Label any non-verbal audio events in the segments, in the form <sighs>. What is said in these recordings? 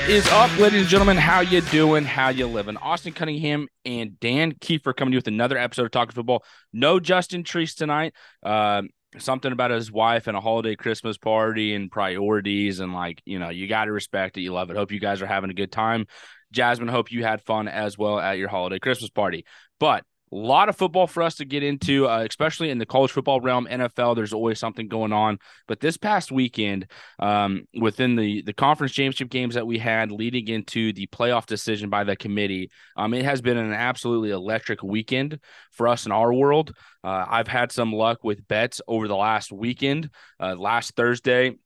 What is up, ladies and gentlemen? How you doing? How you living? Austin Cunningham and Dan Kiefer coming to you with another episode of Talking Football. No Justin Treese tonight. Uh, something about his wife and a holiday Christmas party and priorities, and like you know, you got to respect it. You love it. Hope you guys are having a good time. Jasmine, hope you had fun as well at your holiday Christmas party. But a lot of football for us to get into, uh, especially in the college football realm. NFL, there's always something going on. But this past weekend, um, within the the conference championship games that we had leading into the playoff decision by the committee, um, it has been an absolutely electric weekend for us in our world. Uh, I've had some luck with bets over the last weekend. Uh, last Thursday,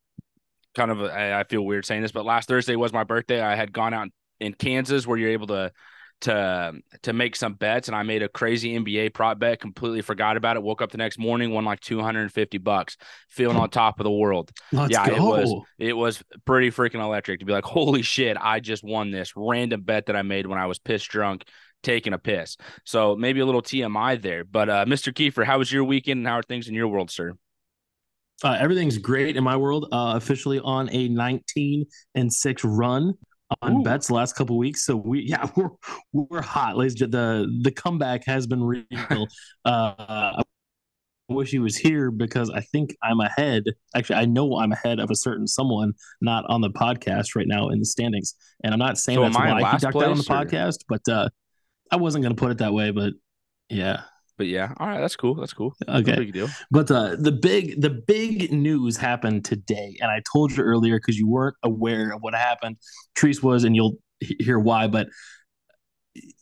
kind of, I feel weird saying this, but last Thursday was my birthday. I had gone out in Kansas where you're able to to to make some bets and I made a crazy NBA prop bet, completely forgot about it. Woke up the next morning, won like 250 bucks, feeling on top of the world. Let's yeah, go. it was it was pretty freaking electric to be like, <laughs> holy shit, I just won this random bet that I made when I was pissed drunk taking a piss. So maybe a little TMI there. But uh Mr. Kiefer, how was your weekend and how are things in your world, sir? Uh, everything's great in my world. Uh, officially on a 19 and six run on Ooh. bets last couple weeks. So we, <laughs> yeah, we're we're hot, ladies. The the comeback has been real. <laughs> uh, I wish he was here because I think I'm ahead. Actually, I know I'm ahead of a certain someone not on the podcast right now in the standings. And I'm not saying So that's I why he last ducked out on the or- podcast, but uh, I wasn't going to put it that way. But yeah, But yeah, all right, that's cool. That's cool. No okay. big deal. But uh, the big the big news happened today, and I told you earlier because you weren't aware of what happened. Treese was, and you'll hear why. But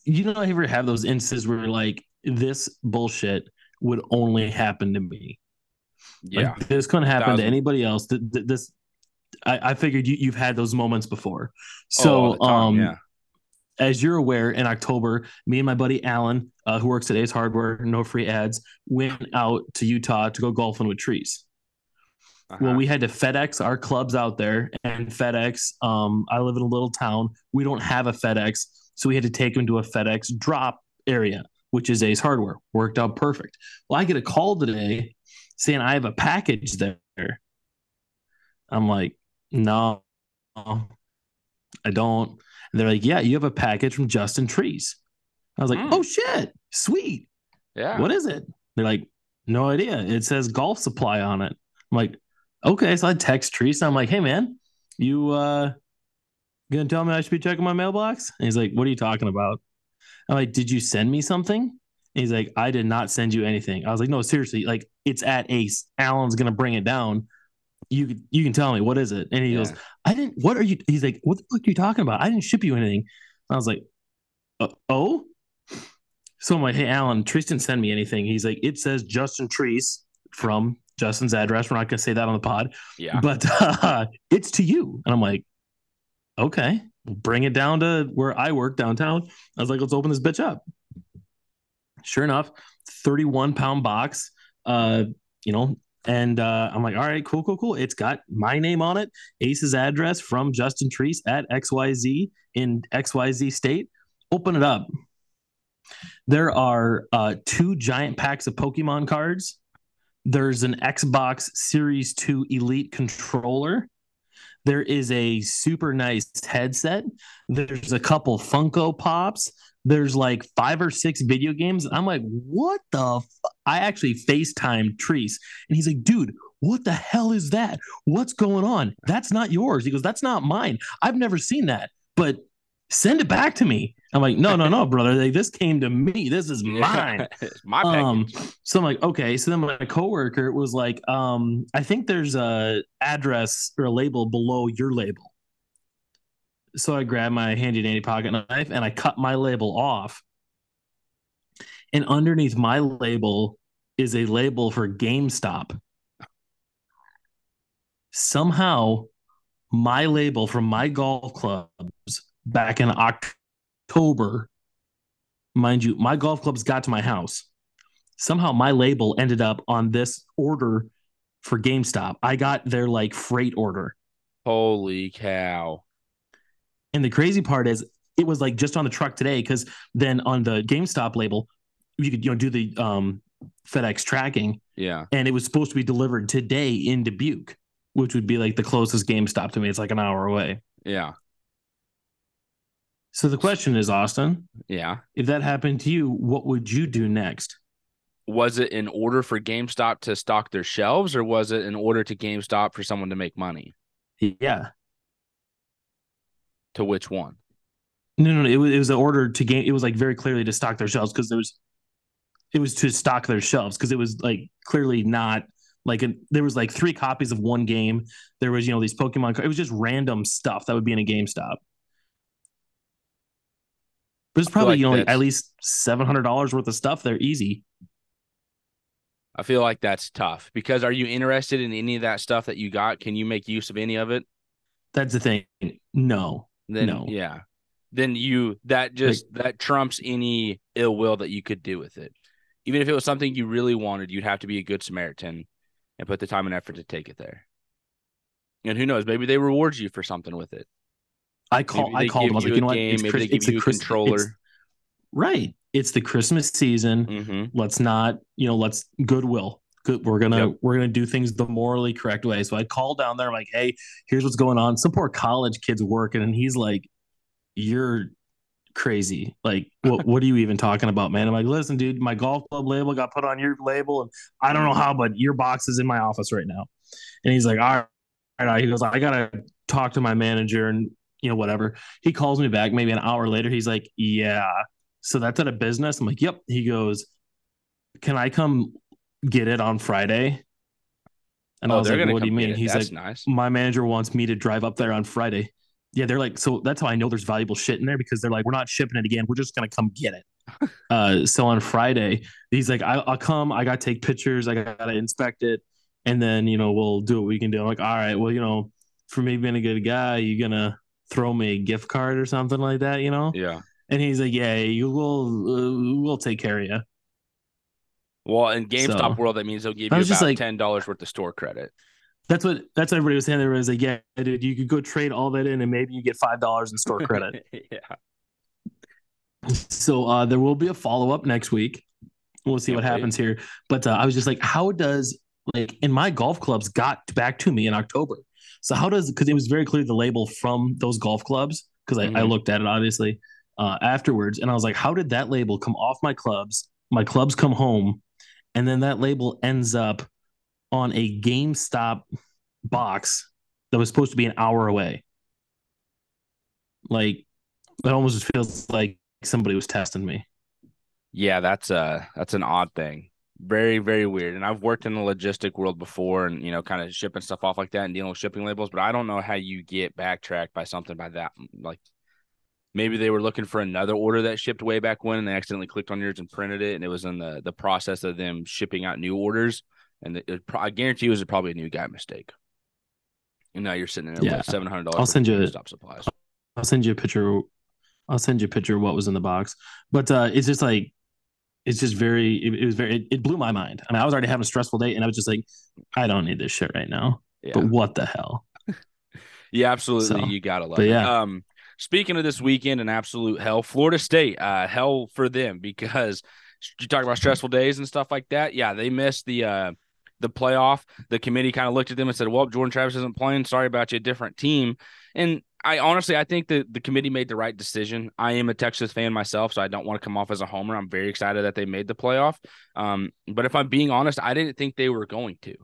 you don't ever have those instances where like this bullshit would only happen to me. Yeah. Like, this couldn't happen Thousand. to anybody else. Th- th- This, I, I figured you, you've had those moments before. Oh, So, the time, um, yeah. As you're aware, in October, me and my buddy Alan, uh, who works at Ace Hardware, no free ads, went out to Utah to go golfing with Treese. Well, Uh-huh. we had to FedEx our clubs out there, and FedEx. Um, I live in a little town. We don't have a FedEx, so we had to take them to a FedEx drop area, which is Ace Hardware. Worked out perfect. Well, I get a call today saying I have a package there. I'm like, no, I don't. And they're like, yeah, you have a package from Justin Treese. I was like, Hmm. oh shit, sweet. yeah. What is it? They're like, no idea. It says golf supply on it. I'm like, okay. So I text Treese. I'm like, hey man, you uh gonna tell me I should be checking my mailbox? And he's like, what are you talking about? I'm like, did you send me something? And he's like, I did not send you anything. I was like, no, seriously, like it's at Ace. Alan's gonna bring it down. You you can tell me what is it? And he Yeah. goes, I didn't. What are you? He's like, what the fuck are you talking about? I didn't ship you anything. I was like, uh, oh. So I'm like, hey, Alan, Treese didn't send me anything. He's like, it says Justin Treese from Justin's address. We're not going to say that on the pod, yeah. but uh, it's to you. And I'm like, okay, we'll bring it down to where I work downtown. I was like, let's open this bitch up. Sure enough, 31 pound box, uh, you know, and uh, I'm like, all right, cool, cool, cool. It's got my name on it, Ace's address from Justin Treese at XYZ in XYZ state. Open it up. There are uh, two giant packs of Pokemon cards. There's an Xbox Series 2 Elite controller. There is a super nice headset. There's a couple Funko Pops. There's like five or six video games. I'm like, what the? F-? I actually FaceTimed Treese, and he's like, dude, what the hell is that? What's going on? That's not yours. He goes, that's not mine. I've never seen that, but send it back to me. I'm like, no, no, no, <laughs> brother. Like, this came to me. This is mine. <laughs> My Um, so I'm like, okay. So then my coworker was like, um, I think there's a address or a label below your label. So I grabbed my handy dandy pocket knife and I cut my label off. And underneath my label is a label for GameStop. Somehow, my label from my golf clubs back in October, mind you, my golf clubs got to my house somehow my label ended up on this order for GameStop. I got their like freight order. Holy cow. And the crazy part is it was like just on the truck today because then on the GameStop label, you could you know do the um FedEx tracking Yeah. and it was supposed to be delivered today in Dubuque, which would be like the closest GameStop to me. It's like an hour away. Yeah. So the question is, Austin, Yeah. if that happened to you, what would you do next? Was it in order for GameStop to stock their shelves, or was it in order to GameStop for someone to make money? Yeah. To which one? No, no, no. It was it was an order to game. It was like very clearly to stock their shelves because there was, it was to stock their shelves because it was like clearly not like an, there was like three copies of one game. There was you know these Pokemon. It was just random stuff that would be in a GameStop. There's probably like you know like at least seven hundred dollars worth of stuff there easy. I feel like that's tough because are you interested in any of that stuff that you got? Can you make use of any of it? That's the thing. No, Then No. yeah. Then you that just that trumps any ill will that you could do with it. Even if it was something you really wanted, you'd have to be a good Samaritan and put the time and effort to take it there. And who knows, maybe they reward you for something with it. I call. I called them. I was like, you a know what? game, It's, maybe Chris- they give it's a Christ- controller. it's- right. It's the Christmas season. hmm let's not you know let's goodwill good we're gonna Yep. we're gonna do things the morally correct way. So i call down there I'm like hey here's what's going on. Some poor college kid's working and he's like you're crazy. Like what <laughs> what are you even talking about man? I'm like listen dude my golf club label got put on your label and i don't know mm-hmm. how but your box is in my office right now. And he's like all right, all right. he goes i gotta talk to my manager and you know whatever. He calls me back maybe an hour later. He's like yeah. So that's at a business? I'm like yep. He goes can i come get it on friday. And i Oh, was like what do you mean? he's That's like nice. my manager wants me to drive up there on friday. Yeah they're like so that's how i know there's valuable shit in there because they're like we're not shipping it again. We're just gonna come get it. <laughs> Uh so on friday he's like I, i'll come. I gotta take pictures. I gotta inspect it. And then you know we'll do what we can do. I'm like all right well you know for me being a good guy you're gonna throw me a gift card or something like that you know? Yeah. and he's like, "Yeah, you will. Uh, we'll take care of you." Well, in GameStop So, world, that means they'll give you about like- ten dollars worth of store credit. That's what that's what everybody was saying. There was like, "Yeah, dude, you could go trade all that in, and maybe you get five dollars in store credit." <laughs> yeah. so uh, there will be a follow up next week. We'll see Can't what happens here. But uh, I was just like, "How does like?" And my golf clubs got back to me in October. So how does because it was very clear the label from those golf clubs because I, I Mhm. looked at it obviously uh, afterwards, and I was like, "How did that label come off my clubs? My clubs come home, and then that label ends up on a GameStop box that was supposed to be an hour away. Like it almost feels like somebody was testing me. Yeah, that's uh that's an odd thing. Very, very weird. And I've worked in the logistic world before and you know, kind of shipping stuff off like that and dealing with shipping labels, but I don't know how you get backtracked by something by that like maybe they were looking for another order that shipped way back when and they accidentally clicked on yours and printed it and it was in the the process of them shipping out new orders and it, it, I guarantee you it was probably a new guy mistake. And now you're sitting there Yeah. with seven hundred dollars. I'll send you- stop supplies. I'll send you a picture. I'll send you a picture of what was in the box. But uh, it's just like it's just very. It, it was very. It, it blew my mind. I mean, I was already having a stressful day, and I was just like, I don't need this shit right now. Yeah. But what the hell? <laughs> Yeah, absolutely. So, you gotta love but it. yeah. Um, speaking of this weekend and absolute hell, Florida State, uh, hell for them because you talk about stressful days and stuff like that. Yeah, they missed the uh the playoff. The committee kind of looked at them and said, "Well, Jordan Travis isn't playing. Sorry about you, different team." And I honestly, I think that the committee made the right decision. I am a Texas fan myself, so I don't want to come off as a homer. I'm very excited that they made the playoff. Um, but if I'm being honest, I didn't think they were going to,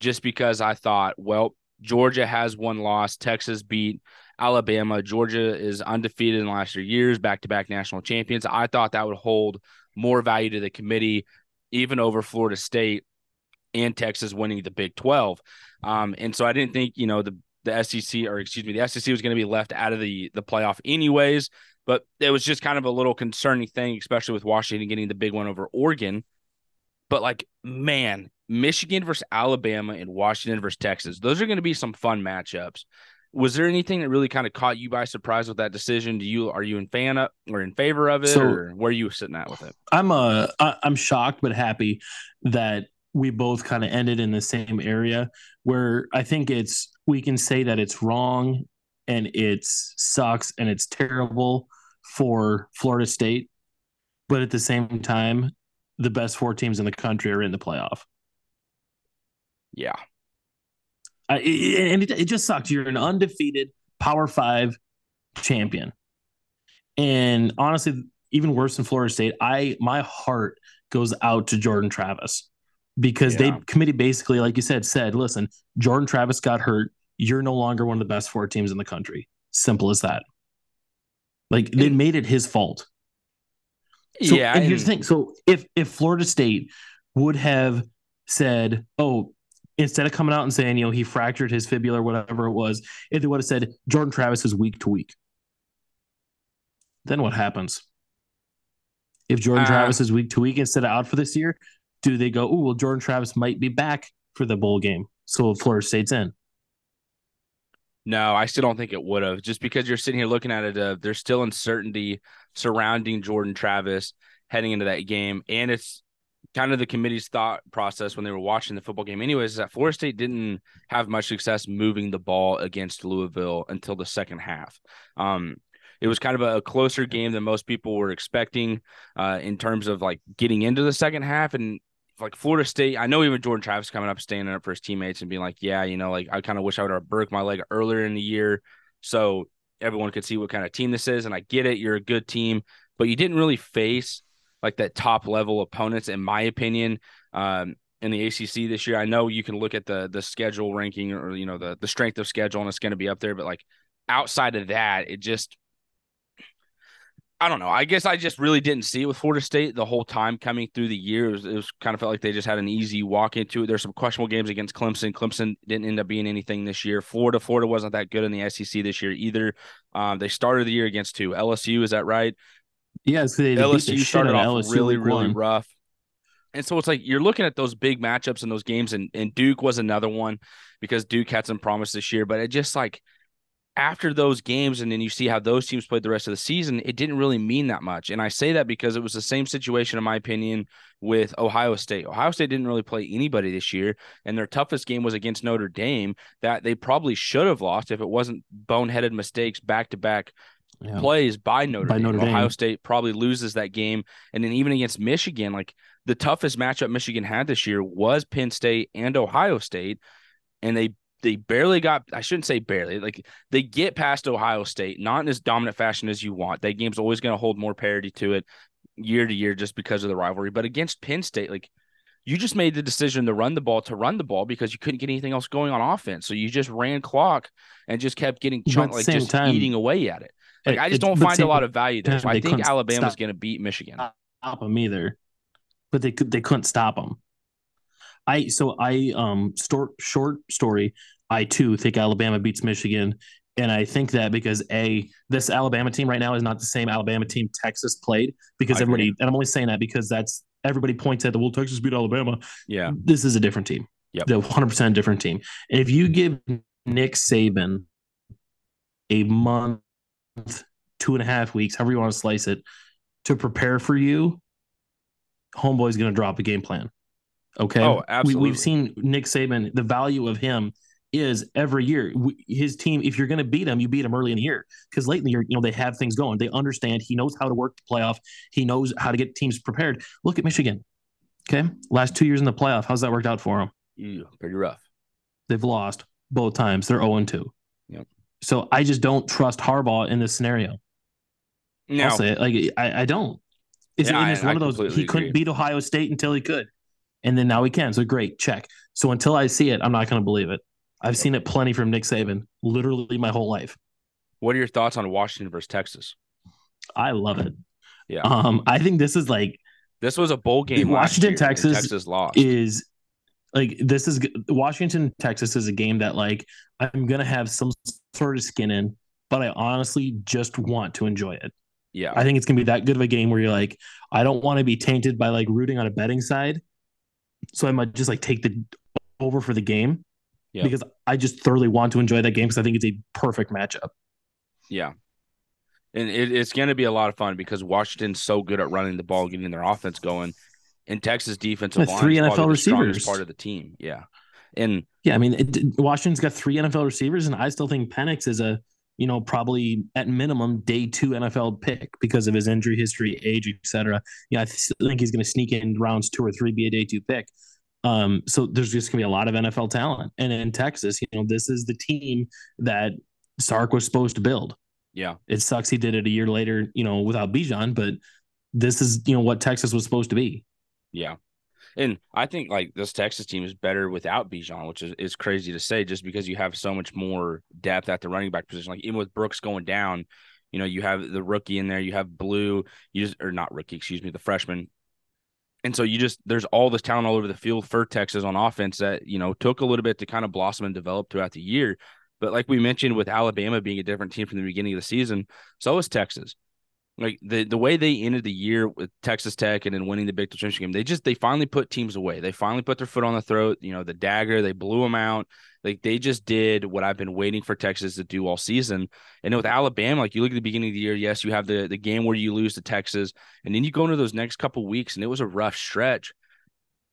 just because I thought, well, Georgia has one loss. Texas beat Alabama. Georgia is undefeated in the last three years, back to back national champions. I thought that would hold more value to the committee, even over Florida State and Texas winning the Big 12. Um, and so I didn't think, you know, the the SEC or excuse me, the SEC was going to be left out of the the playoff anyways. But it was just kind of a little concerning thing, especially with Washington getting the big one over Oregon. But like, man, Michigan versus Alabama and Washington versus Texas, those are going to be some fun matchups. Was there anything that really kind of caught you by surprise with that decision? Do you are you in fan up or in favor of it, So- or where are you sitting at with it? I'm uh I'm shocked but happy that we both kind of ended in the same area where I think it's we can say that it's wrong and it sucks and it's terrible for Florida State, but at the same time, the best four teams in the country are in the playoff. Yeah, it- and it, it just sucks. You're an undefeated Power Five champion, And honestly, even worse than Florida State, I my heart goes out to Jordan Travis because yeah. they committee basically, like you said, said, listen, Jordan Travis got hurt. You're no longer one of the best four teams in the country. Simple as that. Like they made it his fault. So, yeah. And here's the thing. So if if Florida State would have said, "Oh, instead of coming out and saying, you know, he fractured his fibula or whatever it was, if they would have said Jordan Travis is week to week, then what happens? If Jordan uh, Travis is week to week instead of out for this year, do they go, oh, well, Jordan Travis might be back for the bowl game. So Florida State's in. No, I still don't think it would have. Just because you're sitting here looking at it, uh, there's still uncertainty surrounding Jordan Travis heading into that game, and it's kind of the committee's thought process when they were watching the football game. Anyways, is that Florida State didn't have much success moving the ball against Louisville until the second half. Um, it was kind of a closer game than most people were expecting uh, in terms of like getting into the second half and like Florida State, I know even Jordan Travis coming up, standing up for his teammates and being like, yeah, you know, like I kind of wish I would have broke my leg earlier in the year so everyone could see what kind of team this is. And I get it, you're a good team, but you didn't really face like that top level opponents, in my opinion. Um, in the ACC this year, I know you can look at the the schedule ranking or you know the the strength of schedule and it's going to be up there, but like outside of that, it just I don't know. I guess I just really didn't see it with Florida State the whole time coming through the year. It, was, it was, kind of felt like they just had an easy walk into it. There's some questionable games against Clemson. Clemson didn't end up being anything this year. Florida, Florida wasn't that good in the SEC this year either. Um, they started the year against two LSU. Is that right? Yeah, they LSU started off LSU really, really rough. And so it's like you're looking at those big matchups in those games, and, and Duke was another one because Duke had some promise this year, but it just like – after those games and then you see how those teams played the rest of the season, it didn't really mean that much. And I say that because it was the same situation, in my opinion, with Ohio State. Ohio State didn't really play anybody this year, and their toughest game was against Notre Dame that they probably should have lost if it wasn't boneheaded mistakes back to back plays by Notre, by Dame. Notre Dame. Ohio State probably loses that game. And then even against Michigan, like the toughest matchup Michigan had this year was Penn State and Ohio State. And they they barely got I shouldn't say barely like they get past Ohio State not in as dominant fashion as you want. That game's always going to hold more parity to it year to year just because of the rivalry. But against Penn State, like you just made the decision to run the ball to run the ball because you couldn't get anything else going on offense. So you just ran clock and just kept getting chunked, like just time, eating away at it. Like I just don't find a lot of value there. So I think Alabama's going to beat Michigan. Stop them either, but they could they couldn't stop them. I so I um short short story. I too think Alabama beats Michigan. And I think that because A, this Alabama team right now is not the same Alabama team Texas played because I everybody, agree. and I'm only saying that because that's everybody points at the, well, Texas beat Alabama. Yeah. This is a different team. Yeah. The 100% different team. And if you give Nick Saban a month, two and a half weeks, however you want to slice it, to prepare for you, Homeboy's going to drop a game plan. Okay. Oh, absolutely. We, have seen Nick Saban, the value of him is every year his team if you're going to beat him you beat him early in the year because late in the year you know they have things going they understand he knows how to work the playoff he knows how to get teams prepared look at michigan okay last two years in the playoff how's that worked out for them yeah, pretty rough they've lost both times they're 0 2 yep. So i just don't trust harbaugh in this scenario no. I'll say it. like I, I don't it's, yeah, it's I, one I of those he couldn't beat ohio state until he could and then now he can so great check so until i see it i'm not going to believe it I've seen it plenty from Nick Saban, literally my whole life. What are your thoughts on Washington versus Texas? I love it. Yeah. Um, I think this is like this was a bowl game. Washington, Texas, Texas lost. is like this is Washington, Texas is a game that like I'm gonna have some sort of skin in, but I honestly just want to enjoy it. Yeah. I think it's gonna be that good of a game where you're like, I don't want to be tainted by like rooting on a betting side. So I might just like take the over for the game yeah. because I just thoroughly want to enjoy that game because I think it's a perfect matchup. Yeah. And it, it's going to be a lot of fun because Washington's so good at running the ball, getting their offense going. And Texas defensive line three NFL receivers part of the team. Yeah. And yeah, I mean, it, Washington's got three NFL receivers, and I still think Penix is a, you know, probably at minimum day two NFL pick because of his injury history, age, etc. Yeah, I think he's going to sneak in rounds two or three, be a day two pick. Um, so there's just gonna be a lot of NFL talent. And in Texas, you know, this is the team that Sark was supposed to build. Yeah. It sucks he did it a year later, you know, without Bijan, but this is, you know, what Texas was supposed to be. Yeah. And I think like this Texas team is better without Bijan, which is, is crazy to say just because you have so much more depth at the running back position. Like even with Brooks going down, you know, you have the rookie in there, you have Blue, you just or not rookie, excuse me, the freshman. And so you just there's all this talent all over the field for Texas on offense that, you know, took a little bit to kind of blossom and develop throughout the year. But like we mentioned with Alabama being a different team from the beginning of the season, so is Texas like the the way they ended the year with Texas Tech and then winning the Big 12 championship game, they just they finally put teams away. They finally put their foot on the throat. You know, the dagger. They blew them out. Like they just did what I've been waiting for Texas to do all season. And with Alabama, like you look at the beginning of the year, yes, you have the the game where you lose to Texas, and then you go into those next couple weeks, and it was a rough stretch.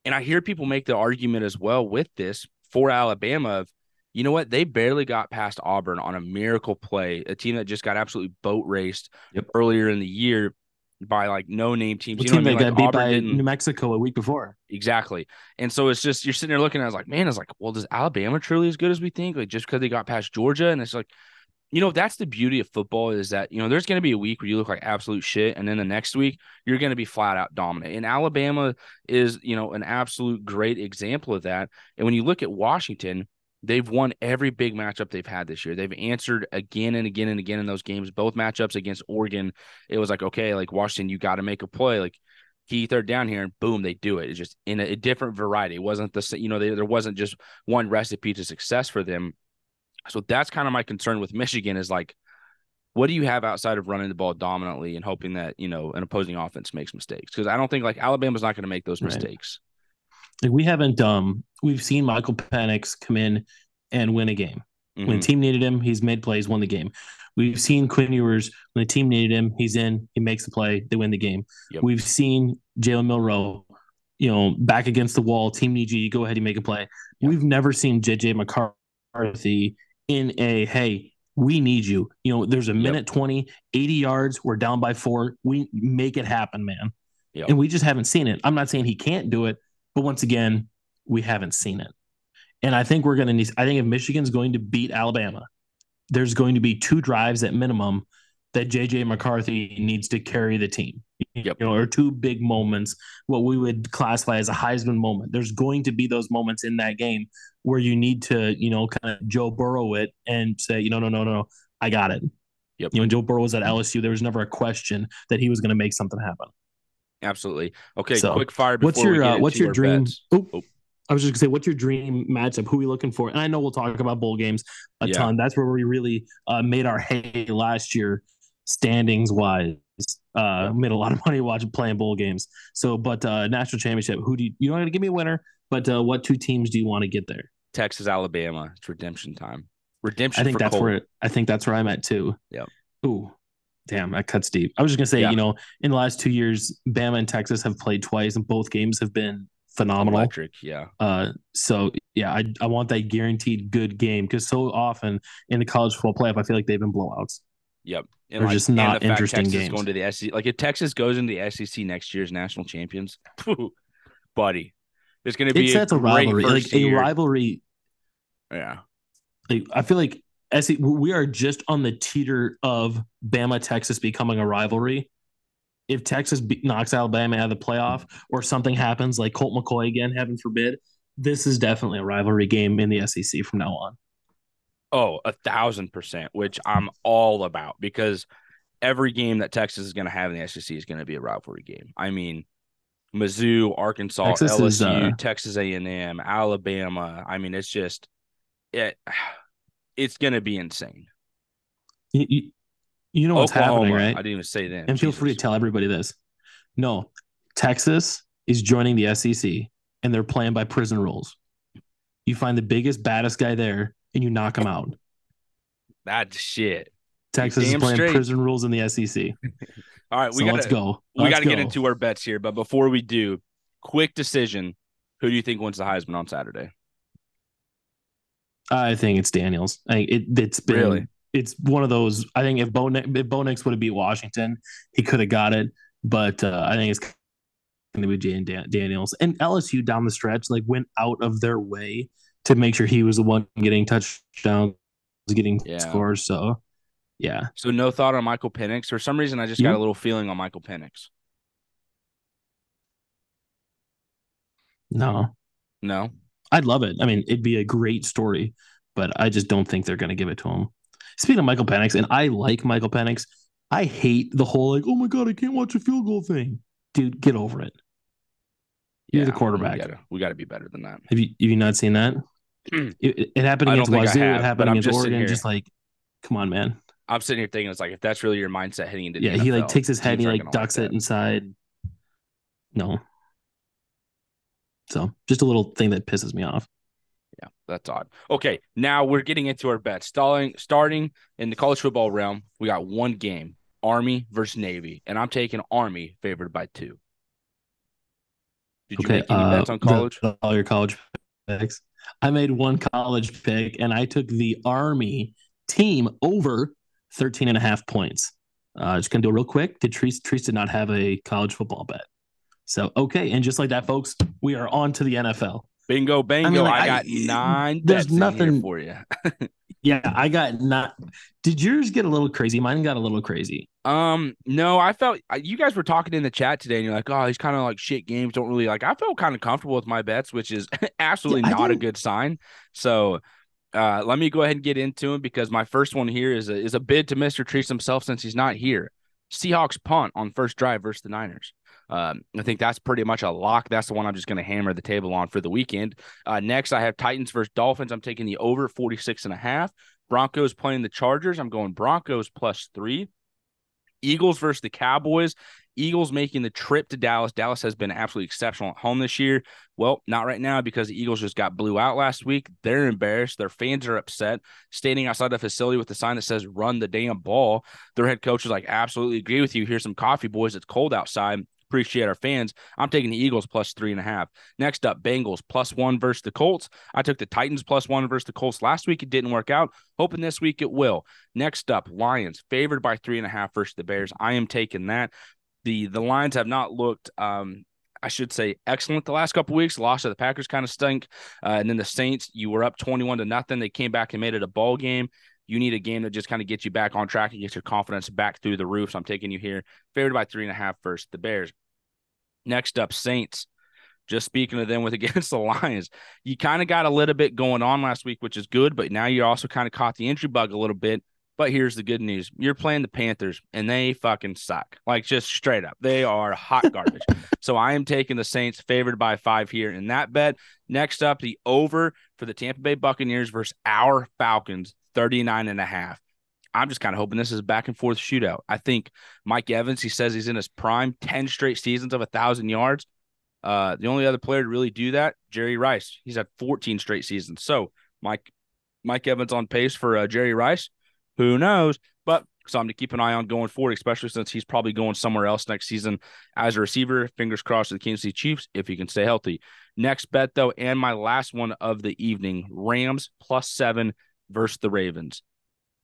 And I hear people make the argument as well with this for Alabama of you know what? They barely got past Auburn on a miracle play, a team that just got absolutely boat raced yep. earlier in the year by like no name teams. The you team know that I mean? got like beat by didn't... New Mexico a week before. Exactly. And so it's just you're sitting there looking at it, I was like, man, it's like, well, does Alabama truly as good as we think? Like just because they got past Georgia? And it's like, you know, that's the beauty of football is that, you know, there's going to be a week where you look like absolute shit. And then the next week, you're going to be flat out dominant. And Alabama is, you know, an absolute great example of that. And when you look at Washington, They've won every big matchup they've had this year. They've answered again and again and again in those games. Both matchups against Oregon, it was like, okay, like Washington, you got to make a play. Like key third down here, and boom, they do it. It's just in a, a different variety. It wasn't the you know they, there wasn't just one recipe to success for them. So that's kind of my concern with Michigan is like, what do you have outside of running the ball dominantly and hoping that you know an opposing offense makes mistakes? Because I don't think like Alabama's not going to make those right. Like we haven't um we've seen Michael Penix come in and win a game. Mm-hmm. When the team needed him, he's made plays, won the game. We've seen Quinn Ewers when the team needed him, he's in, he makes the play, they win the game. Yep. We've seen Jalen Milroe, you know, back against the wall, team needs you, go ahead and make a play. Yep. We've never seen JJ McCarthy in a hey, we need you. You know, there's a minute yep. 20, 80 yards, we're down by four. We make it happen, man. And we just haven't seen it. I'm not saying he can't do it, but once again, we haven't seen it. And I think we're going to need, I think if Michigan's going to beat Alabama, there's going to be two drives at minimum that JJ McCarthy needs to carry the team. Yep. You know, or two big moments, what we would classify as a Heisman moment. There's going to be those moments in that game where you need to, you know, kind of Joe Burrow it and say, you know, no, no, no, no, I got it. Yep. You know, Joe Burrow was at LSU. There was never a question that he was going to make something happen. Absolutely. Okay, so, quick fire. what's your uh, what's your dream? Oh, oh, I was just gonna say, what's your dream matchup? Who are we looking for? And I know we'll talk about bowl games a yeah. ton. That's where we really uh, made our hay last year, standings wise. Uh, yeah. made a lot of money watching playing bowl games. So, but uh, national championship, who do you? You don't have to give me a winner, but uh, what two teams do you want to get there? Texas, Alabama. It's redemption time. Redemption. I think that's Cole. where I think that's where I'm at too. Yep. Ooh, damn, that cuts deep. I was just gonna say, yeah. you know, in the last two years, Bama and Texas have played twice, and both games have been phenomenal. Electric, yeah. Uh, so yeah, I I want that guaranteed good game because so often in the college football playoff, I feel like they've been blowouts. Yep, and They're like, just not interesting Texas games. Going to the SEC, like if Texas goes into the SEC next year's national champions, buddy, it's going to be it's a, a rivalry, like year. a rivalry. Yeah, like I feel like SEC, we are just on the teeter of Bama Texas becoming a rivalry if Texas be- knocks Alabama out of the playoff or something happens like Colt McCoy again, heaven forbid, this is definitely a rivalry game in the SEC from now on. Oh, a thousand percent, which I'm all about because every game that Texas is going to have in the SEC is going to be a rivalry game. I mean, Mizzou, Arkansas, Texas LSU, is, uh, Texas A&M, Alabama. I mean, it's just it. It's going to be insane. You, you, you know what's Oklahoma, happening, right? I didn't even say that. And feel free to tell everybody this. No, Texas is joining the SEC and they're playing by prison rules. You find the biggest, baddest guy there and you knock him out. That's shit. Texas is playing straight. prison rules in the SEC. <laughs> All right, we so gotta, let's go. we got to get into our bets here, but before we do, quick decision: Who do you think wins the Heisman on Saturday? I think it's Daniels. I think it, it's been really it's one of those. I think if Bo if Bo Nix would have beat Washington, he could have got it. But uh, I think it's going to be Jay Dan- Daniels and LSU down the stretch. Like went out of their way to make sure he was the one getting touchdowns, getting yeah. scores. So Yeah. So no thought on Michael Penix. For some reason, I just got a little feeling on Michael Penix. No. No. I'd love it. I mean, it'd be a great story, but I just don't think they're going to give it to him. Speaking of Michael Penix, and I like Michael Penix, I hate the whole like, oh my god, I can't watch a field goal thing. Dude, get over it. You're the quarterback. We gotta, be better than that. Have you have you not seen that? Hmm. it, it- it happened against Wazoo. have, it happened against just Oregon. Just like, come on, man. I'm sitting here thinking it's like if that's really your mindset heading into the Yeah, he like takes his head and he like ducks like it inside. No. So just a little thing that pisses me off. Yeah, that's odd. Okay, now we're getting into our bets. Starting starting in the college football realm, we got one game: Army versus Navy, and I'm taking Army favored by two. Did you make any uh, bets on college? the- all your college picks. I made one college pick and I took the Army team over 13 and a half points. Uh, just gonna do it real quick. Did Treese, Treese did not have a college football bet. So okay, and just like that, folks, we are on to the NFL. Bingo, bango! I, mean, like, I- got nine there's bets in here nothing- for you. <laughs> Yeah, I got not. Did yours get a little crazy? Mine got a little crazy. Um, no, I felt uh, you guys were talking in the chat today, and you're like, "Oh, these kind of like shit games don't really like." I felt kind of comfortable with my bets, which is <laughs> absolutely Yeah, not a good sign. So, uh, let me go ahead and get into them because my first one here is a is a bid to Mister Treese himself since he's not here. Seahawks punt on first drive versus the Niners. Um, I think that's pretty much a lock. That's the one I'm just going to hammer the table on for the weekend. Uh, next, I have Titans versus Dolphins. I'm taking the over 46 and a half. Broncos playing the Chargers. I'm going Broncos plus three. Eagles versus the Cowboys. Eagles making the trip to Dallas. Dallas has been absolutely exceptional at home this year. Well, not right now because the Eagles just got blew out last week. They're embarrassed. Their fans are upset. Standing outside the facility with a sign that says "Run the damn ball." Their head coach is like, "Absolutely agree with you. Here's some coffee, boys. It's cold outside." Appreciate our fans. I'm taking the Eagles plus three and a half. Next up, Bengals plus one versus the Colts. I took the Titans plus one versus the Colts last week. It didn't work out. Hoping this week it will. Next up, Lions favored by three and a half versus the Bears. I am taking that. The the Lions have not looked um I should say excellent the last couple weeks. Loss to the Packers kind of stink. Uh, and then the Saints, you were up 21 to nothing. They came back and made it a ball game. You need a game that just kind of gets you back on track and gets your confidence back through the roof. So I'm taking you here. Favored by three and a half versus the Bears. Next up, Saints. Just speaking of them with <laughs> against the Lions, you kind of got a little bit going on last week, which is good, but now you also kind of caught the injury bug a little bit. But here's the good news. You're playing the Panthers and they fucking suck. Like just straight up. They are hot garbage. <laughs> so I am taking the Saints favored by five here in that bet. Next up, the over for the Tampa Bay Buccaneers versus our Falcons, 39 and a half. I'm just kind of hoping this is a back and forth shootout. I think Mike Evans, he says he's in his prime, 10 straight seasons of a thousand yards. Uh, the only other player to really do that, Jerry Rice. He's had 14 straight seasons. So Mike Mike Evans on pace for uh, Jerry Rice. Who knows? But something to keep an eye on going forward, especially since he's probably going somewhere else next season as a receiver. Fingers crossed to the Kansas City Chiefs if he can stay healthy. Next bet, though, and my last one of the evening Rams plus seven versus the Ravens.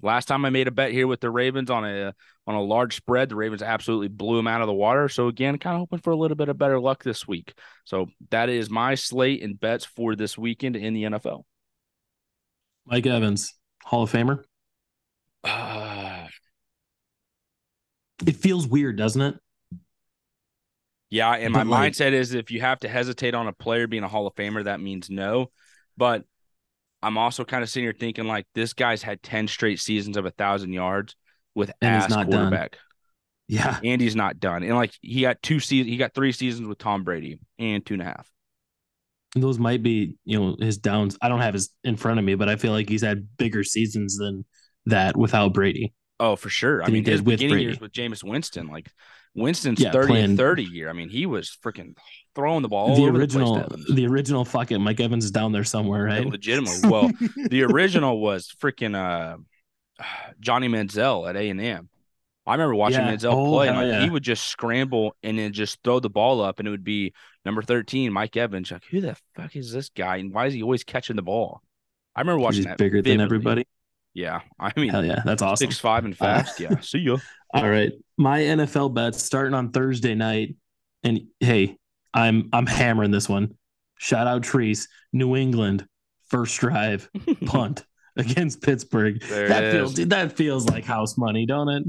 Last time I made a bet here with the Ravens on a on a large spread, the Ravens absolutely blew them out of the water. So again, kind of hoping for a little bit of better luck this week. So that is my slate and bets for this weekend in the NFL. Mike Evans, Hall of Famer. Uh, <sighs> It feels weird, doesn't it? yeah, and my like- mindset is if you have to hesitate on a player being a Hall of Famer, that means no. But I'm also kind of sitting here thinking like this guy's had 10 straight seasons of a thousand yards with And ass not done. quarterback. Yeah. And he's not done. And like he got two seasons, he got three seasons with Tom Brady and two and a half. Those might be, you know, his downs. I don't have his in front of me, but I feel like he's had bigger seasons than that without Brady. Oh, for sure. I mean, his with beginning Brady. years with Jameis Winston, like Winston's Yeah, 30 playing- and 30 year. I mean, he was freaking throwing the ball the over original, the place. the original fucking Mike Evans is down there somewhere, right? legitimately. Well, <laughs> the original was freaking uh Johnny Manziel at A and M. I remember watching Yeah. Manziel Oh, play. And like yeah. he would just scramble and then just throw the ball up, and it would be number thirteen, Mike Evans. Like, who the fuck is this guy, and why is he always catching the ball? I remember watching he's that. bigger vividly. than everybody. Yeah, <laughs> I mean, Hell yeah, that's awesome. six five and fast. yeah, see you. <laughs> All right, my NFL bets starting on Thursday night, and hey, I'm I'm hammering this one. Shout out Treese, New England, first drive <laughs> punt against Pittsburgh. There that feels dude, that feels like house money, don't it?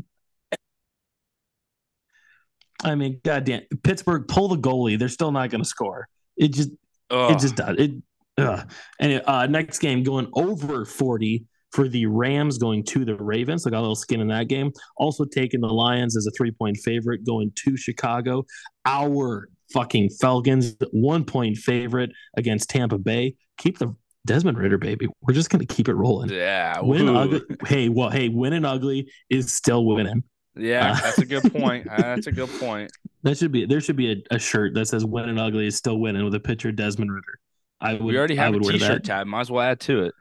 I mean, goddamn, Pittsburgh pull the goalie. They're still not going to score. It just Ugh. it just does. It ugh. and uh, next game going over forty for the Rams going to the Ravens. I got a little skin in that game. Also taking the Lions as a three point favorite going to Chicago. Our fucking Falcons one point favorite against Tampa Bay. Keep the Desmond Ridder baby. We're just gonna keep it rolling. yeah. Win ugly. Hey, well, hey, winning ugly is still winning. Yeah, Uh, that's a good <laughs> point. That's a good point. That should be there. Should be a, a shirt that says "Winning ugly is still winning" with a picture of Desmond Ridder. I would. We already have a would wear T-shirt tab. Might as well add to it.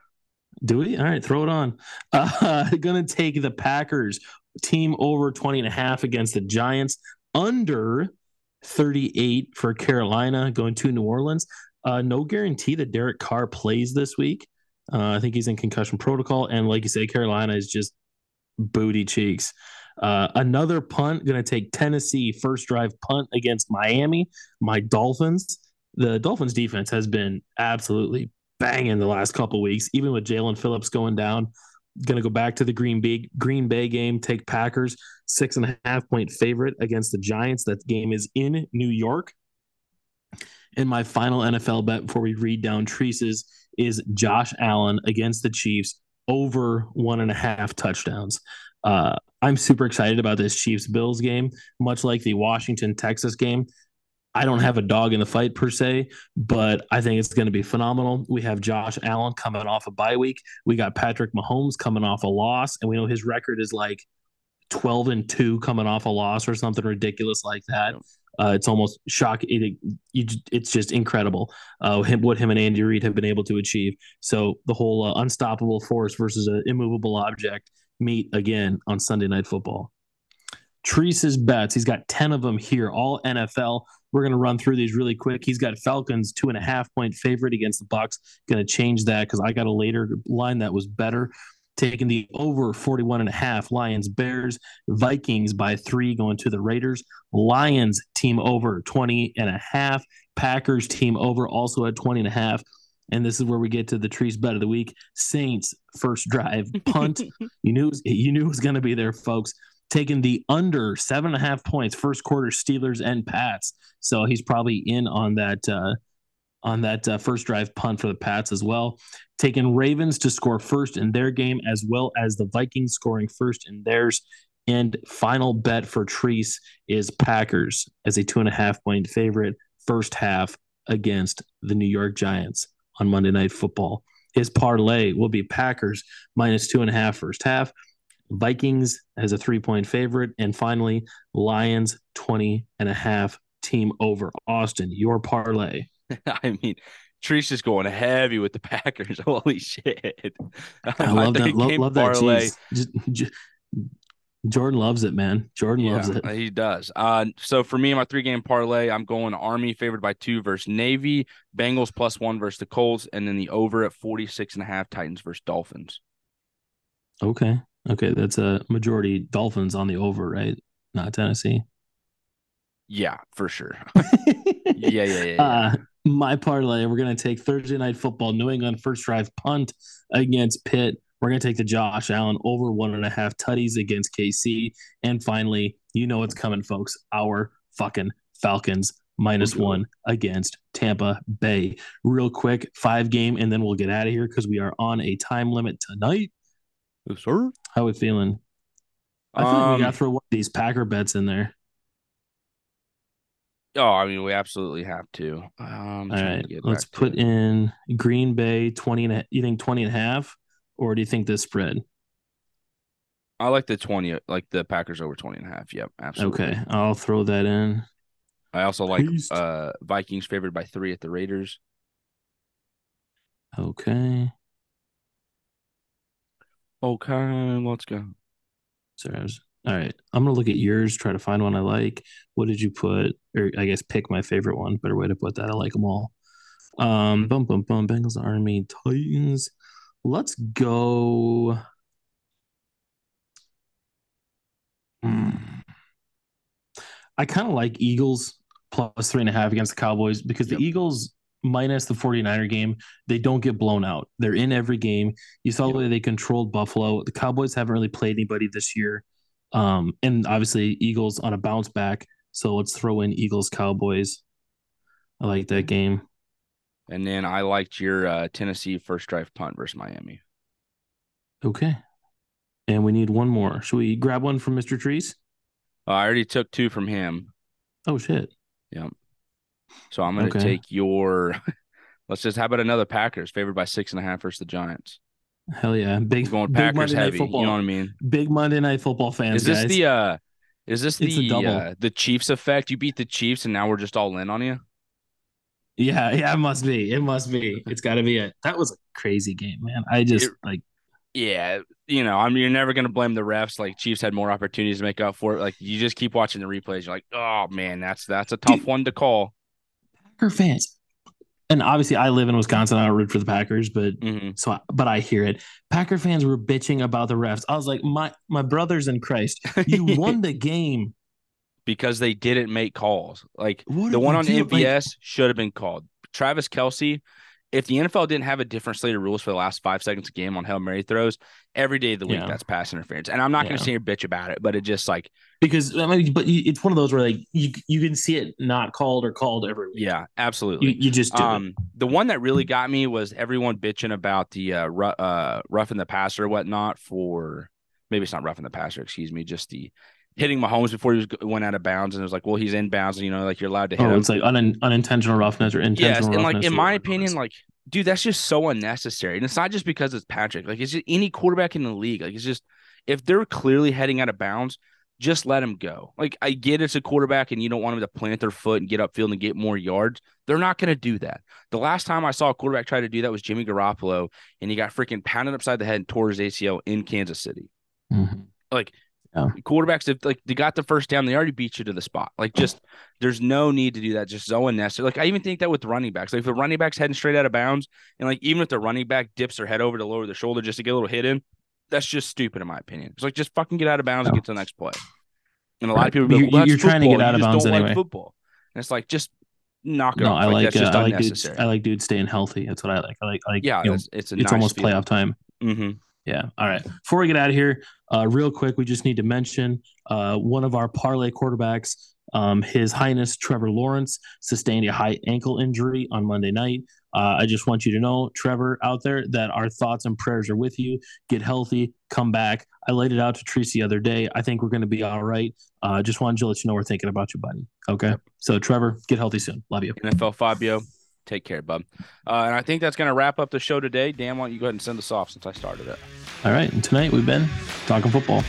Do we? All right, throw it on. <laughs> Uh, gonna take the Packers team over 20 and a half against the Giants, under 38 for Carolina, going to New Orleans. Uh, no guarantee that Derek Carr plays this week. Uh, I think he's in concussion protocol. And like you say, Carolina is just booty cheeks. Uh, another punt, going to take Tennessee first drive punt against Miami. My Dolphins. The Dolphins defense has been absolutely banging the last couple weeks, even with Jaelan Phillips going down. Going to go back to the Green Bay Green Bay game. Take Packers six and a half point favorite against the Giants. That game is in New York. And my final NFL bet before we read down Treese's is Josh Allen against the Chiefs over one and a half touchdowns. Uh, I'm super excited about this Chiefs Bills game, much like the Washington Texas game. I don't have a dog in the fight per se, but I think it's going to be phenomenal. We have Josh Allen coming off a bye week. We got Patrick Mahomes coming off a loss, and we know his record is like 12 and 2 coming off a loss or something ridiculous like that. Uh, it's almost shock. It, you, it's just incredible uh, him, what him and Andy Reid have been able to achieve. So the whole uh, unstoppable force versus an immovable object meet again on Sunday Night Football. Treese's bets. He's got 10 of them here, all NFL. We're going to run through these really quick. He's got Falcons two and a half point favorite against the Bucks. Going to change that because I got a later line that was better. Taking the over 41 and a half. Lions, Bears, Vikings by three going to the Raiders. Lions team over 20 and a half. Packers team over also at 20 and a half. And this is where we get to the Treese bet of the week. Saints first drive punt. you <laughs> knew you knew it was going to be there, folks taking the under seven and a half points first quarter Steelers and Pats. So he's probably in on that uh, on that uh, first drive punt for the Pats as well. Taking Ravens to score first in their game as well as the Vikings scoring first in theirs. And final bet for Treese is Packers as a two and a half point favorite first half against the New York Giants on Monday Night Football. His parlay will be Packers minus two and a half first half, Vikings as a three point favorite. And finally, Lions 20 and a half team over. Austin, your parlay. <laughs> I mean, Treese is going heavy with the <laughs> Packers. <laughs> Holy shit! I love that. Love, love that parlay. Jordan loves it, man. Jordan loves it. He does. Uh, so for me, my three game parlay, I'm going Army favored by two versus Navy, Bengals plus one versus the Colts, and then the over at 46 and a half Titans versus Dolphins. Okay. Okay. That's a majority Dolphins on the over, right? Not Tennessee. Yeah, for sure. <laughs> Yeah, yeah, yeah. yeah. Uh, my parlay, we're going to take Thursday night football, New England first drive punt against Pitt. We're going to take the Josh Allen over one and a half tutties against KC. And finally, you know what's coming, folks. Our fucking Falcons minus Okay. one against Tampa Bay. Real quick, five game, and then we'll get out of here because we are on a time limit tonight. Yes, sir. How we feeling? I feel like Um, we got to throw one of these Packer bets in there. Oh, I mean, we absolutely have to. Um, All right, to let's put it. in Green Bay 20 and a, you think 20 and a half or do you think this spread? I like the 20, like the Packers over 20 and a half. Yep, absolutely. Okay, I'll throw that in. I also like Beast. uh Vikings favored by three at the Raiders. Okay. Okay, let's go. Sorry, I was, all right. I'm gonna look at yours, try to find one I like. What did you put? Or I guess pick my favorite one. Better way to put that. I like them all. Um, bum bum bum. Bengals, Army, Titans. Let's go. Hmm. I kind of like Eagles plus three and a half against the Cowboys because Yep. the Eagles minus the 49er game, they don't get blown out. They're in every game. You saw the way they controlled Buffalo. The Cowboys haven't really played anybody this year. Um, and obviously Eagles on a bounce back. So let's throw in Eagles Cowboys. I like that game. And then I liked your uh, Tennessee first drive punt versus Miami. Okay. And we need one more. Should we grab one from Mr. Treese? Uh, I already took two from him. Oh shit. Yep. So I'm gonna Okay. take your <laughs> let's just how about another Packers favored by six and a half versus the Giants. Hell yeah. Big Going big Packers Monday Night heavy. You football. know what I mean? Big Monday night football fans. Is this guys. the uh is this the double. uh, the Chiefs effect? You beat the Chiefs and now we're just all in on you? Yeah, <laughs> yeah, it must be. It must be. It's gotta be it. That was a crazy game, man. I just It- like Yeah, you know, I mean, you're never gonna blame the refs. Like Chiefs had more opportunities to make up for it. Like you just keep watching the replays. You're like, oh man, that's that's a tough Dude. one to call. Packer fans. And obviously I live in Wisconsin. I don't root for the Packers, but hmm so I, but I hear it. Packer fans were bitching about the refs. I was like, my my brothers in Christ, you <laughs> won the game. because they didn't make calls. Like What the one on do? Like- MVS should have been called. Travis Kelce. If the NFL didn't have a different slate of rules for the last five seconds of game on Hail Mary throws, every day of the week Yeah. that's pass interference. And I'm not gonna sit here bitch about it, but it just like, because I mean, but it's one of those where like you you can see it not called or called every week. yeah, absolutely. you, you just do it. Um, the one that really got me was everyone bitching about the uh, uh roughing the passer or whatnot for maybe it's not roughing the passer, excuse me, just the hitting Mahomes before he was went out of bounds, and it was like, well, he's in bounds, and you know, like you're allowed to hit Oh, him. it's like un, unintentional roughness or intentional Yes, and like in my opinion, like dude, that's just so unnecessary, and it's not just because it's Patrick. Like it's just any quarterback in the league. Like it's just if they're clearly heading out of bounds, just let them go. Like I get it's a quarterback, and you don't want them to plant their foot and get upfield and get more yards. They're not going to do that. The last time I saw a quarterback try to do that was Jimmy Garoppolo, and he got freaking pounded upside the head and tore his ACL in Kansas City. Mhm. Like Yeah. quarterbacks, if like they got the first down, they already beat you to the spot. Like just there's no need to do that. Just so unnecessary. Like I even think that with running backs. Like if the running back's heading straight out of bounds, and like even if the running back dips their head over to lower the shoulder just to get a little hit in, that's just stupid in my opinion. It's like just fucking get out of bounds and get to the next play. And a lot of people be like, You're- well, you're trying to get out of bounds don't like anyway. football. And it's like just knock No, off. I like that's uh, I like dudes. I like dudes staying healthy. That's what I like. I like I like yeah, you know, it's, it's it's almost playoff time. hmm Yeah. All right. Before we get out of here, uh, real quick, we just need to mention uh, one of our parlay quarterbacks, um, His Highness Trevor Lawrence, sustained a high ankle injury on Monday night. Uh, I just want you to know, Trevor, out there, that our thoughts and prayers are with you. Get healthy, come back. I laid it out to Treese the other day. I think we're going to be all right. Uh, just wanted to let you know we're thinking about you, buddy. Okay. So, Trevor, get healthy soon. Love you. NFL Fabio, take care, bub. Uh, and I think that's going to wrap up the show today. Dan, why don't you go ahead and send us off since I started it? All right. And tonight we've been talking football.